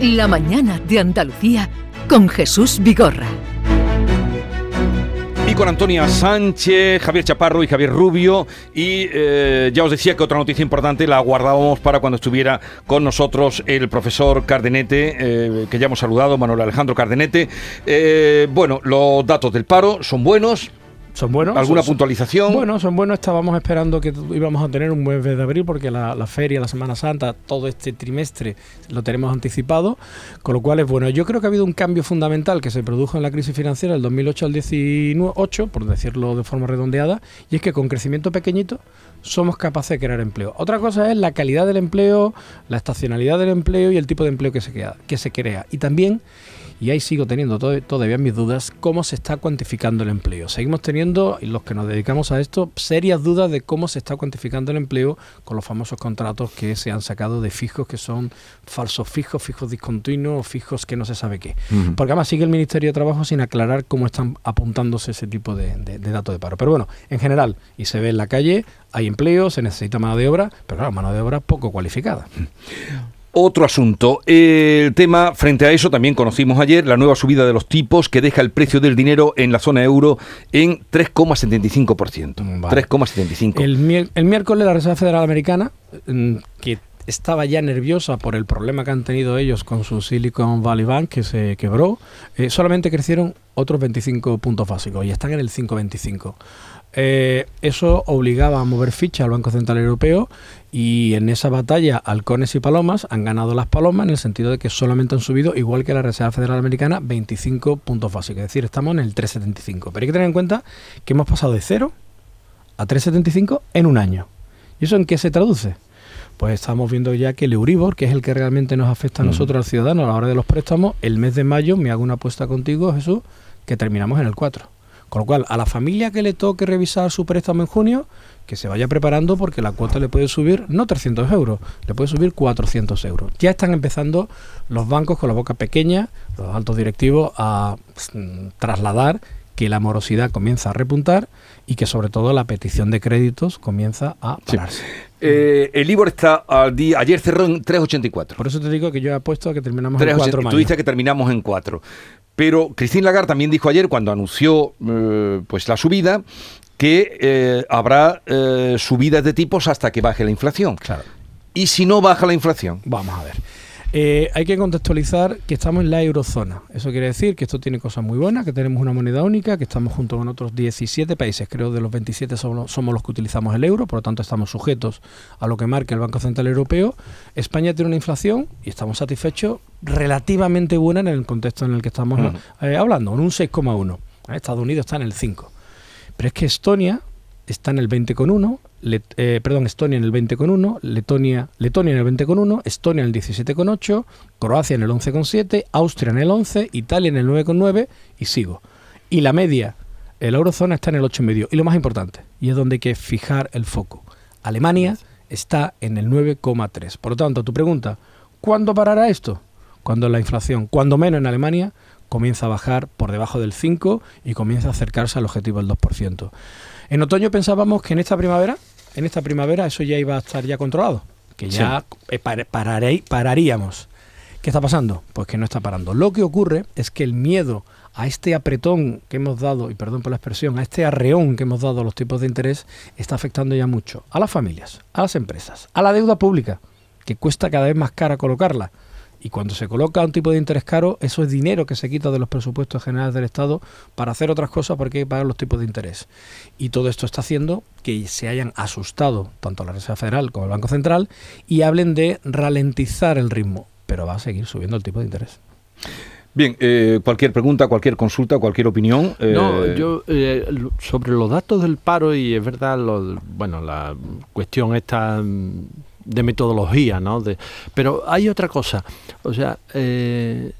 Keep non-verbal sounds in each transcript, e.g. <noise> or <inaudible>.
La mañana de Andalucía con Jesús Vigorra. Y con Antonia Sánchez, Javier Chaparro y Javier Rubio. Y eh, ya os decía que otra noticia importante la guardábamos para cuando estuviera con nosotros el profesor Cardenete, eh, que ya hemos saludado, Manuel Alejandro Cardenete. Eh, bueno, los datos del paro son buenos, son buenos. ¿Alguna puntualización? Bueno, son buenos. Estábamos esperando que íbamos a tener un mes de abril porque la, feria, la Semana Santa, todo este trimestre lo tenemos anticipado. Con lo cual es bueno. Yo creo que ha habido un cambio fundamental que se produjo en la crisis financiera del 2008 al 2018, por decirlo de forma redondeada, y es que con crecimiento pequeñito somos capaces de crear empleo. Otra cosa es la calidad del empleo, la estacionalidad del empleo y el tipo de empleo que se, que se crea. Y también y ahí sigo teniendo todavía mis dudas, cómo se está cuantificando el empleo. Seguimos teniendo, y los que nos dedicamos a esto, serias dudas de cómo se está cuantificando el empleo con los famosos contratos que se han sacado de fijos que son falsos fijos, fijos discontinuos, fijos que no se sabe qué. Porque además sigue el Ministerio de Trabajo sin aclarar cómo están apuntándose ese tipo de, de datos de paro. Pero bueno, en general, y se ve en la calle, hay empleo, se necesita mano de obra, pero claro, mano de obra poco cualificada. Otro asunto, el tema frente a eso también conocimos ayer la nueva subida de los tipos que deja el precio del dinero en la zona euro en 3,75%. 3,75. El, el miércoles la Reserva Federal Americana, mm, que estaba ya nerviosa por el problema que han tenido ellos con su Silicon Valley Bank, que se quebró, eh, solamente crecieron otros 25 puntos básicos y están en el 5,25. Eh, eso obligaba a mover ficha al Banco Central Europeo y en esa batalla halcones y palomas han ganado las palomas en el sentido de que solamente han subido, igual que la Reserva Federal Americana, 25 puntos básicos. Es decir, estamos en el 3,75. Pero hay que tener en cuenta que hemos pasado de 0 a 3,75 en un año. ¿Y eso en qué se traduce? Pues estamos viendo ya que el Euribor, que es el que realmente nos afecta a nosotros, al ciudadano, a la hora de los préstamos, el mes de mayo, me hago una apuesta contigo, Jesús, que terminamos en el 4. Con lo cual, a la familia que le toque revisar su préstamo en junio, que se vaya preparando porque la cuota le puede subir no 300 euros, le puede subir 400 euros. Ya están empezando los bancos con la boca pequeña, los altos directivos, a mm, trasladar que la morosidad comienza a repuntar y que sobre todo la petición de créditos comienza a pararse. Eh, el IBOR está al día, ayer cerró en 3,84. Por eso te digo que yo he apuesto a que terminamos en 4 Tú dices que terminamos en 4. Pero Christine Lagarde también dijo ayer, cuando anunció eh, pues la subida, que eh, habrá eh, subidas de tipos hasta que baje la inflación. Claro. ¿Y si no baja la inflación? Vamos a ver. Eh, hay que contextualizar que estamos en la eurozona. Eso quiere decir que esto tiene cosas muy buenas, que tenemos una moneda única, que estamos junto con otros 17 países. Creo de los 27 somos, somos los que utilizamos el euro, por lo tanto estamos sujetos a lo que marca el Banco Central Europeo. España tiene una inflación y estamos satisfechos relativamente buena en el contexto en el que estamos eh, hablando, en un 6,1. Estados Unidos está en el 5. Pero es que Estonia está en el 20,1, eh, perdón, Estonia en el 20,1, Letonia, Letonia en el 20,1, Estonia en el 17,8, Croacia en el 11,7, Austria en el 11, Italia en el 9,9 y sigo. Y la media, el eurozona está en el 8,5. Y lo más importante, y es donde hay que fijar el foco, Alemania está en el 9,3. Por lo tanto, tu pregunta, ¿cuándo parará esto? Cuando la inflación, cuando menos en Alemania, comienza a bajar por debajo del 5 y comienza a acercarse al objetivo del 2%. En otoño pensábamos que en esta primavera, en esta primavera eso ya iba a estar ya controlado, que ya eh, pararíamos. ¿Qué está pasando? Pues que no está parando. Lo que ocurre es que el miedo a este apretón que hemos dado, y perdón por la expresión, a este arreón que hemos dado a los tipos de interés, está afectando ya mucho a las familias, a las empresas, a la deuda pública, que cuesta cada vez más cara colocarla. Y cuando se coloca un tipo de interés caro, eso es dinero que se quita de los presupuestos generales del Estado para hacer otras cosas porque hay que pagar los tipos de interés. Y todo esto está haciendo que se hayan asustado tanto la Reserva Federal como el Banco Central y hablen de ralentizar el ritmo, pero va a seguir subiendo el tipo de interés. Bien, eh, cualquier pregunta, cualquier consulta, cualquier opinión. Eh, no, yo eh, sobre los datos del paro y es verdad, bueno, la cuestión esta de metodología, ¿no? De, pero hay otra cosa, o sea, eh,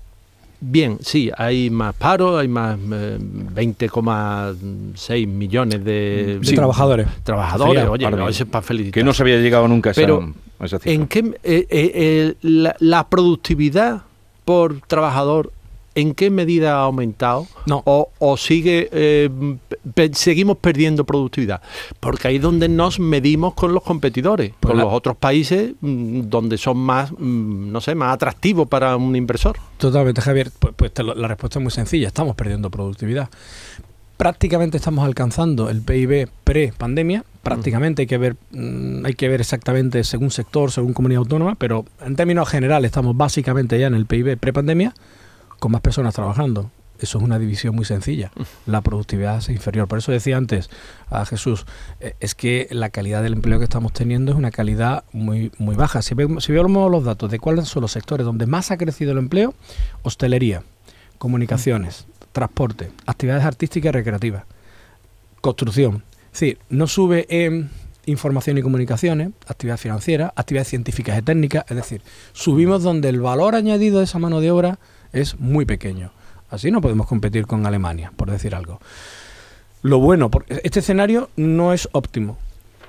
bien, sí, hay más paro, hay más 20,6 eh, millones de, trabajadores. Trabajadores, oye, eso es para felicitar. Que no se había llegado nunca a esa, pero, ¿En qué, eh, la, la productividad por trabajador ¿en qué medida ha aumentado? No. ¿O, o sigue, eh, pe- seguimos perdiendo productividad? Porque ahí es donde nos medimos con los competidores, Pues con la- los otros países mm, donde son más, mm, no sé, más atractivos para un inversor. Totalmente, Javier. Pues, pues te lo- la respuesta es muy sencilla. Estamos perdiendo productividad. Prácticamente estamos alcanzando el PIB pre-pandemia. Prácticamente hay que ver, mm, hay que ver exactamente según sector, según comunidad autónoma, pero en términos generales estamos básicamente ya en el PIB pre-pandemia con más personas trabajando. Eso es una división muy sencilla. La productividad es inferior. Por eso decía antes a Jesús, eh, es que la calidad del empleo que estamos teniendo es una calidad muy, muy baja. Si vemos, si vemos los datos de cuáles son los sectores donde más ha crecido el empleo, hostelería, comunicaciones, transporte, actividades artísticas y recreativas, construcción. Es decir, no sube en información y comunicaciones, actividad financiera, actividades científicas y técnicas, es decir, subimos donde el valor añadido de esa mano de obra es muy pequeño. Así no podemos competir con Alemania, por decir algo. Lo bueno, porque este escenario no es óptimo,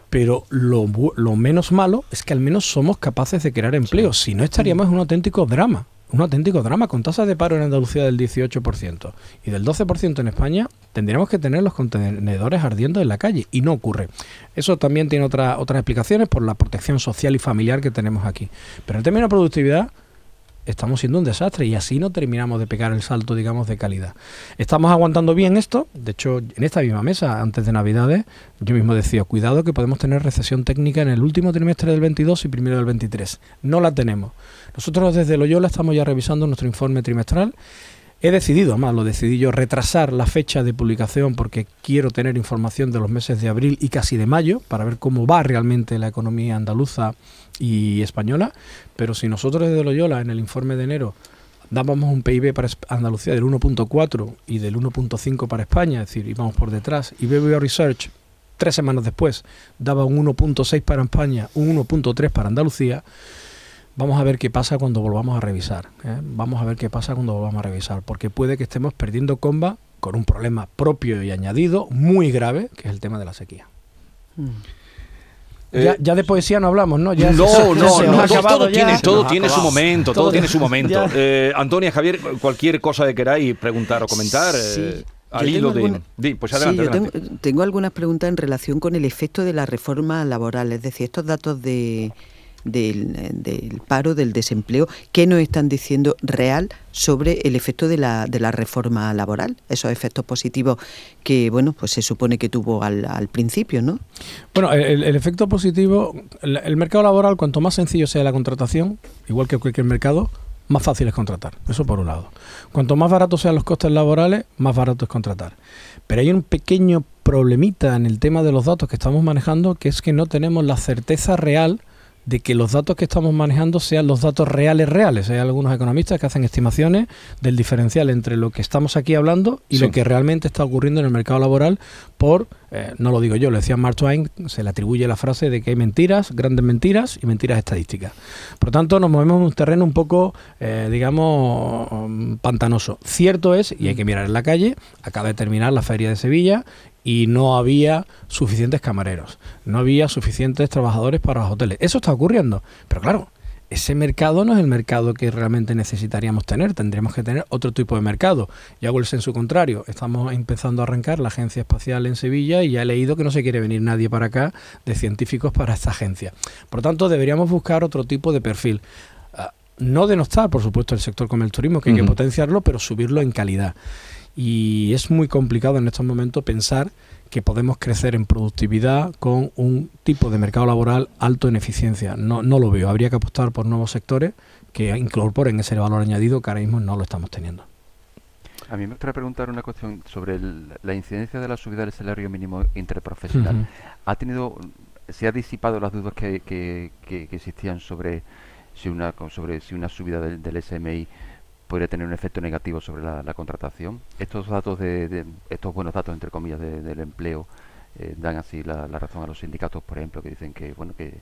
pero lo, menos malo es que al menos somos capaces de crear empleo. Si no, estaríamos en un auténtico drama. Un auténtico drama con tasas de paro en Andalucía del 18% y del 12% en España, tendríamos que tener los contenedores ardiendo en la calle y no ocurre. Eso también tiene otra- otras explicaciones por la protección social y familiar que tenemos aquí. Pero en términos de productividad, estamos siendo un desastre y así no terminamos de pegar el salto, digamos, de calidad. Estamos aguantando bien esto. De hecho, en esta misma mesa, antes de Navidades, yo mismo decía, cuidado que podemos tener recesión técnica en el último trimestre del 22 y primero del 23. No la tenemos. Nosotros desde Loyola estamos ya revisando nuestro informe trimestral. He decidido, además lo decidí yo, retrasar la fecha de publicación porque quiero tener información de los meses de abril y casi de mayo para ver cómo va realmente la economía andaluza y española. Pero si nosotros desde Loyola en el informe de enero dábamos un PIB para Andalucía del 1.4 y del 1.5 para España, es decir, íbamos por detrás, y BBVA Research tres semanas después daba un 1.6 para España, un 1.3 para Andalucía, vamos a ver qué pasa cuando volvamos a revisar. ¿eh? Vamos a ver qué pasa cuando volvamos a revisar, porque puede que estemos perdiendo comba con un problema propio y añadido muy grave, que es el tema de la sequía. Eh, ya, ya de poesía no hablamos, ¿no? Ya no, se- no, <laughs> se no, todo, tiene, todo su momento, todo, Todo- tiene su momento. Eh, Antonia, Javier, cualquier cosa que queráis preguntar o comentar, eh, Sí. al Yo hilo tengo de... alguna- Di, pues Sí, adelante, yo adelante. tengo, tengo algunas preguntas en relación con el efecto de la reforma laboral, es decir, estos datos de, del, del paro, del desempleo, ¿qué nos están diciendo real sobre el efecto de la, de la reforma laboral? Esos efectos positivos que, bueno, pues se supone que tuvo al, al principio, ¿no? Bueno, el, el efecto positivo, el, el mercado laboral, cuanto más sencillo sea la contratación, igual que cualquier mercado, más fácil es contratar. Eso por un lado. Cuanto más baratos sean los costes laborales, más barato es contratar. Pero hay un pequeño problemita en el tema de los datos que estamos manejando, que es que no tenemos la certeza real de que los datos que estamos manejando sean los datos reales reales. Hay algunos economistas que hacen estimaciones del diferencial entre lo que estamos aquí hablando y Sí. lo que realmente está ocurriendo en el mercado laboral por, eh, no lo digo yo, lo decía Mark Twain, se le atribuye la frase de que hay mentiras, grandes mentiras y mentiras estadísticas. Por lo tanto, nos movemos en un terreno un poco, eh, digamos, mm, pantanoso. Cierto es, y hay que mirar en la calle, acaba de terminar la feria de Sevilla y no había suficientes camareros, no había suficientes trabajadores para los hoteles. Eso está ocurriendo, pero claro, ese mercado no es el mercado que realmente necesitaríamos tener, tendríamos que tener otro tipo de mercado. Yo hago el senso contrario, estamos empezando a arrancar la agencia espacial en Sevilla y ya he leído que no se quiere venir nadie para acá de científicos para esta agencia. Por lo tanto, deberíamos buscar otro tipo de perfil. Ah, no denostar, por supuesto, el sector como el turismo, que hay que potenciarlo, pero subirlo en calidad. Y es muy complicado en estos momentos pensar que podemos crecer en productividad con un tipo de mercado laboral alto en eficiencia. No, no lo veo. Habría que apostar por nuevos sectores que incorporen ese valor añadido que ahora mismo no lo estamos teniendo. A mí me gustaría preguntar una cuestión sobre el- la incidencia de la subida del salario mínimo interprofesional. ¿Ha tenido, se ha disipado las dudas que, que- que- que existían sobre si una sobre si una subida del, del SMI podría tener un efecto negativo sobre la, contratación? Estos datos de, de- estos buenos datos entre comillas de- del empleo eh, dan así la, razón a los sindicatos, por ejemplo, que dicen que bueno que,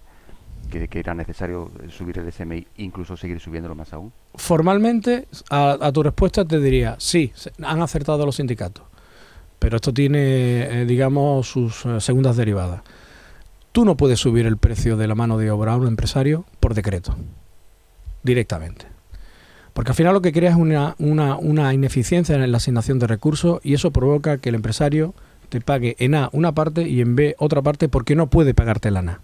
que, era necesario subir el SMI, incluso seguir subiéndolo más aún. Formalmente, a, a tu respuesta te diría, sí, han acertado los sindicatos, pero esto tiene, eh, digamos, sus eh, segundas derivadas. Tú no puedes subir el precio de la mano de obra a un empresario por decreto, directamente. Porque al final lo que crea es una, una, una ineficiencia en la asignación de recursos y eso provoca que el empresario te pague en A una parte y en B otra parte porque no puede pagarte la A.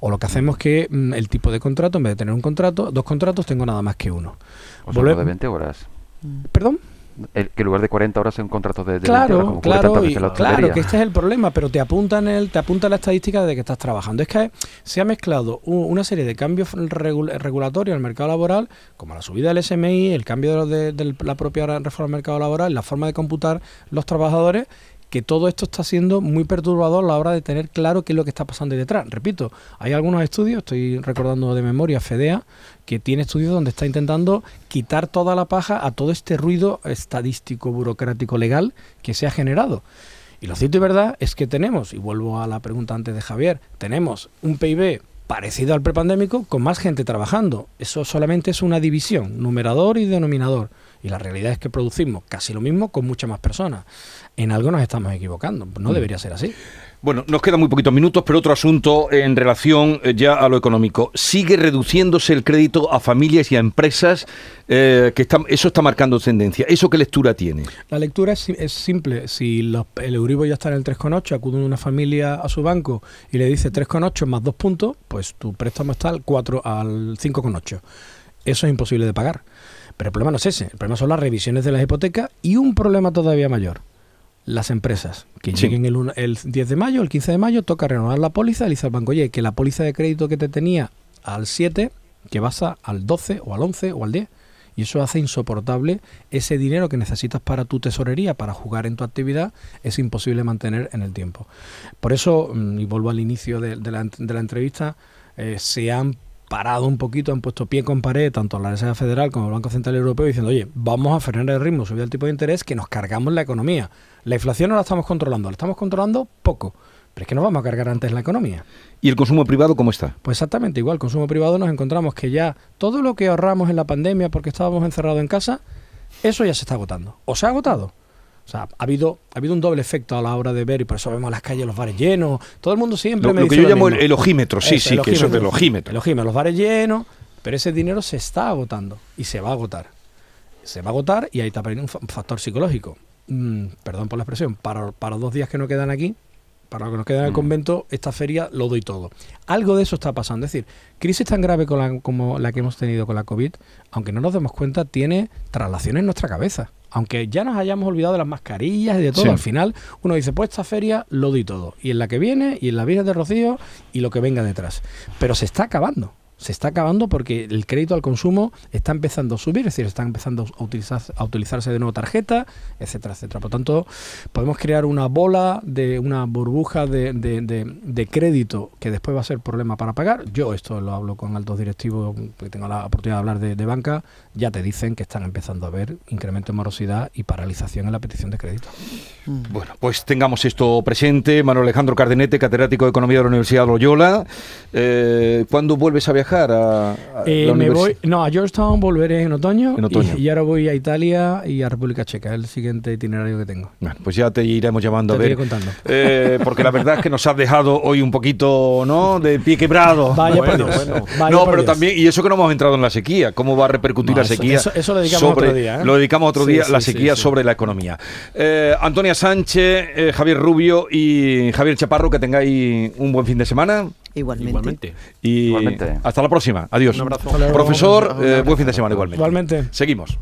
O lo que hacemos es que mm, el tipo de contrato, en vez de tener un contrato, dos contratos, tengo nada más que uno. O sea, Volve- de 20 horas. ¿Perdón? El, que en lugar de 40 horas sea un contrato de, de 20 Claro, horas, como claro, y- claro, que este es el problema, pero te apuntan el, te apunta la estadística de que estás trabajando. Es que se ha mezclado una serie de cambios regul- regulatorios el mercado laboral, como la subida del SMI, el cambio de, de- de la propia reforma del mercado laboral, la forma de computar los trabajadores, que todo esto está siendo muy perturbador a la hora de tener claro qué es lo que está pasando detrás. Repito, hay algunos estudios, estoy recordando de memoria, FEDEA, que tiene estudios donde está intentando quitar toda la paja a todo este ruido estadístico, burocrático, legal que se ha generado. Y lo cierto y verdad es que tenemos, y vuelvo a la pregunta antes de Javier, tenemos un PIB parecido al prepandémico con más gente trabajando. Eso solamente es una división, numerador y denominador. Y la realidad es que producimos casi lo mismo con muchas más personas. En algo nos estamos equivocando. No debería ser así. Bueno, nos quedan muy poquitos minutos, pero otro asunto en relación eh, ya a lo económico. Sigue reduciéndose el crédito a familias y a empresas, eh, que está- eso está marcando tendencia. ¿Eso qué lectura tiene? La lectura es, es simple. Si los- el Euribor ya está en el 3,8, acude una familia a su banco y le dice 3,8 más 2 puntos, pues tu préstamo está al, 4, al 5,8. Eso es imposible de pagar. Pero el problema no es ese. El problema son las revisiones de las hipotecas y un problema todavía mayor. Las empresas que Sí. lleguen el, el 10 de mayo, el 15 de mayo, toca renovar la póliza y le dice al banco, oye, que la póliza de crédito que te tenía al 7, que vas a- al 12 o al 11 o al 10. Y eso hace insoportable ese dinero que necesitas para tu tesorería, para jugar en tu actividad, es imposible mantener en el tiempo. Por eso, mm, y vuelvo al inicio de, de la, ent- de la entrevista, eh, se han parado un poquito, han puesto pie con pared, tanto la Reserva Federal como el Banco Central Europeo, diciendo, oye, vamos a frenar el ritmo, subir el tipo de interés, que nos cargamos la economía. La inflación no la estamos controlando, la estamos controlando poco, pero es que nos vamos a cargar antes la economía. ¿Y el consumo privado cómo está? Pues exactamente igual, consumo privado nos encontramos que ya todo lo que ahorramos en la pandemia porque estábamos encerrados en casa, eso ya se está agotando. ¿O se ha agotado? O sea, ha habido, ha habido un doble efecto a la hora de ver y por eso vemos las calles, los bares llenos. Todo el mundo siempre Lo, me lo que dice yo llamo el, mismo. el ojímetro, sí, Eso, sí, el que eso es del ojímetro. El ojímetro, los bares llenos, pero ese dinero se está agotando y se va a agotar. Se va a agotar y ahí un fa- un factor psicológico. Mm, perdón por la expresión, para, para dos días que no quedan aquí, para lo que nos queda en el Mm. convento, esta feria lo doy todo. Algo de eso está pasando. Es decir, crisis tan grave con la- como la que hemos tenido con la COVID, aunque no nos demos cuenta, tiene traslaciones en nuestra cabeza. Aunque ya nos hayamos olvidado de las mascarillas y de todo, Sí. al final uno dice, pues esta feria lo doy todo. Y en la que viene, y en la Virgen de Rocío, y lo que venga detrás. Pero se está acabando. Se está acabando porque el crédito al consumo está empezando a subir, es decir, está empezando a, utilizar, a utilizarse de nuevo tarjeta, etcétera, etcétera. Por tanto, podemos crear una bola de una burbuja de, de- de- de crédito que después va a ser problema para pagar. Yo esto lo hablo con altos directivos que tengo la oportunidad de hablar de, de banca, ya te dicen que están empezando a ver incremento en morosidad y paralización en la petición de crédito. Bueno, pues tengamos esto presente. Manuel Alejandro Cardenete, catedrático de Economía de la Universidad de Loyola. Eh, ¿Cuándo vuelves a viajar a, a Eh, la me voy, no, a Georgetown volveré en otoño, En otoño. Y, y ahora voy a Italia y a República Checa, es el siguiente itinerario que tengo. Bueno, pues ya te iremos llamando Te a iré ver. contando. Eh, porque la verdad es que nos has dejado hoy un poquito, ¿no? De pie quebrado. Vaya por Dios. bueno. Vaya no, por pero Dios. también, y eso que no hemos entrado en la sequía, ¿cómo va a repercutir No, la sequía? eso- eso lo dedicamos otro día, ¿eh? Lo dedicamos otro Sí, día, sí, la sequía sí. sobre la economía. Antonia Sánchez, Javier Rubio y Javier Chaparro, que tengáis un buen fin de semana. Igualmente. Igualmente. Y Igualmente. hasta la próxima. Adiós. Un abrazo. Profesor, eh, buen fin de semana igualmente. Igualmente. Seguimos.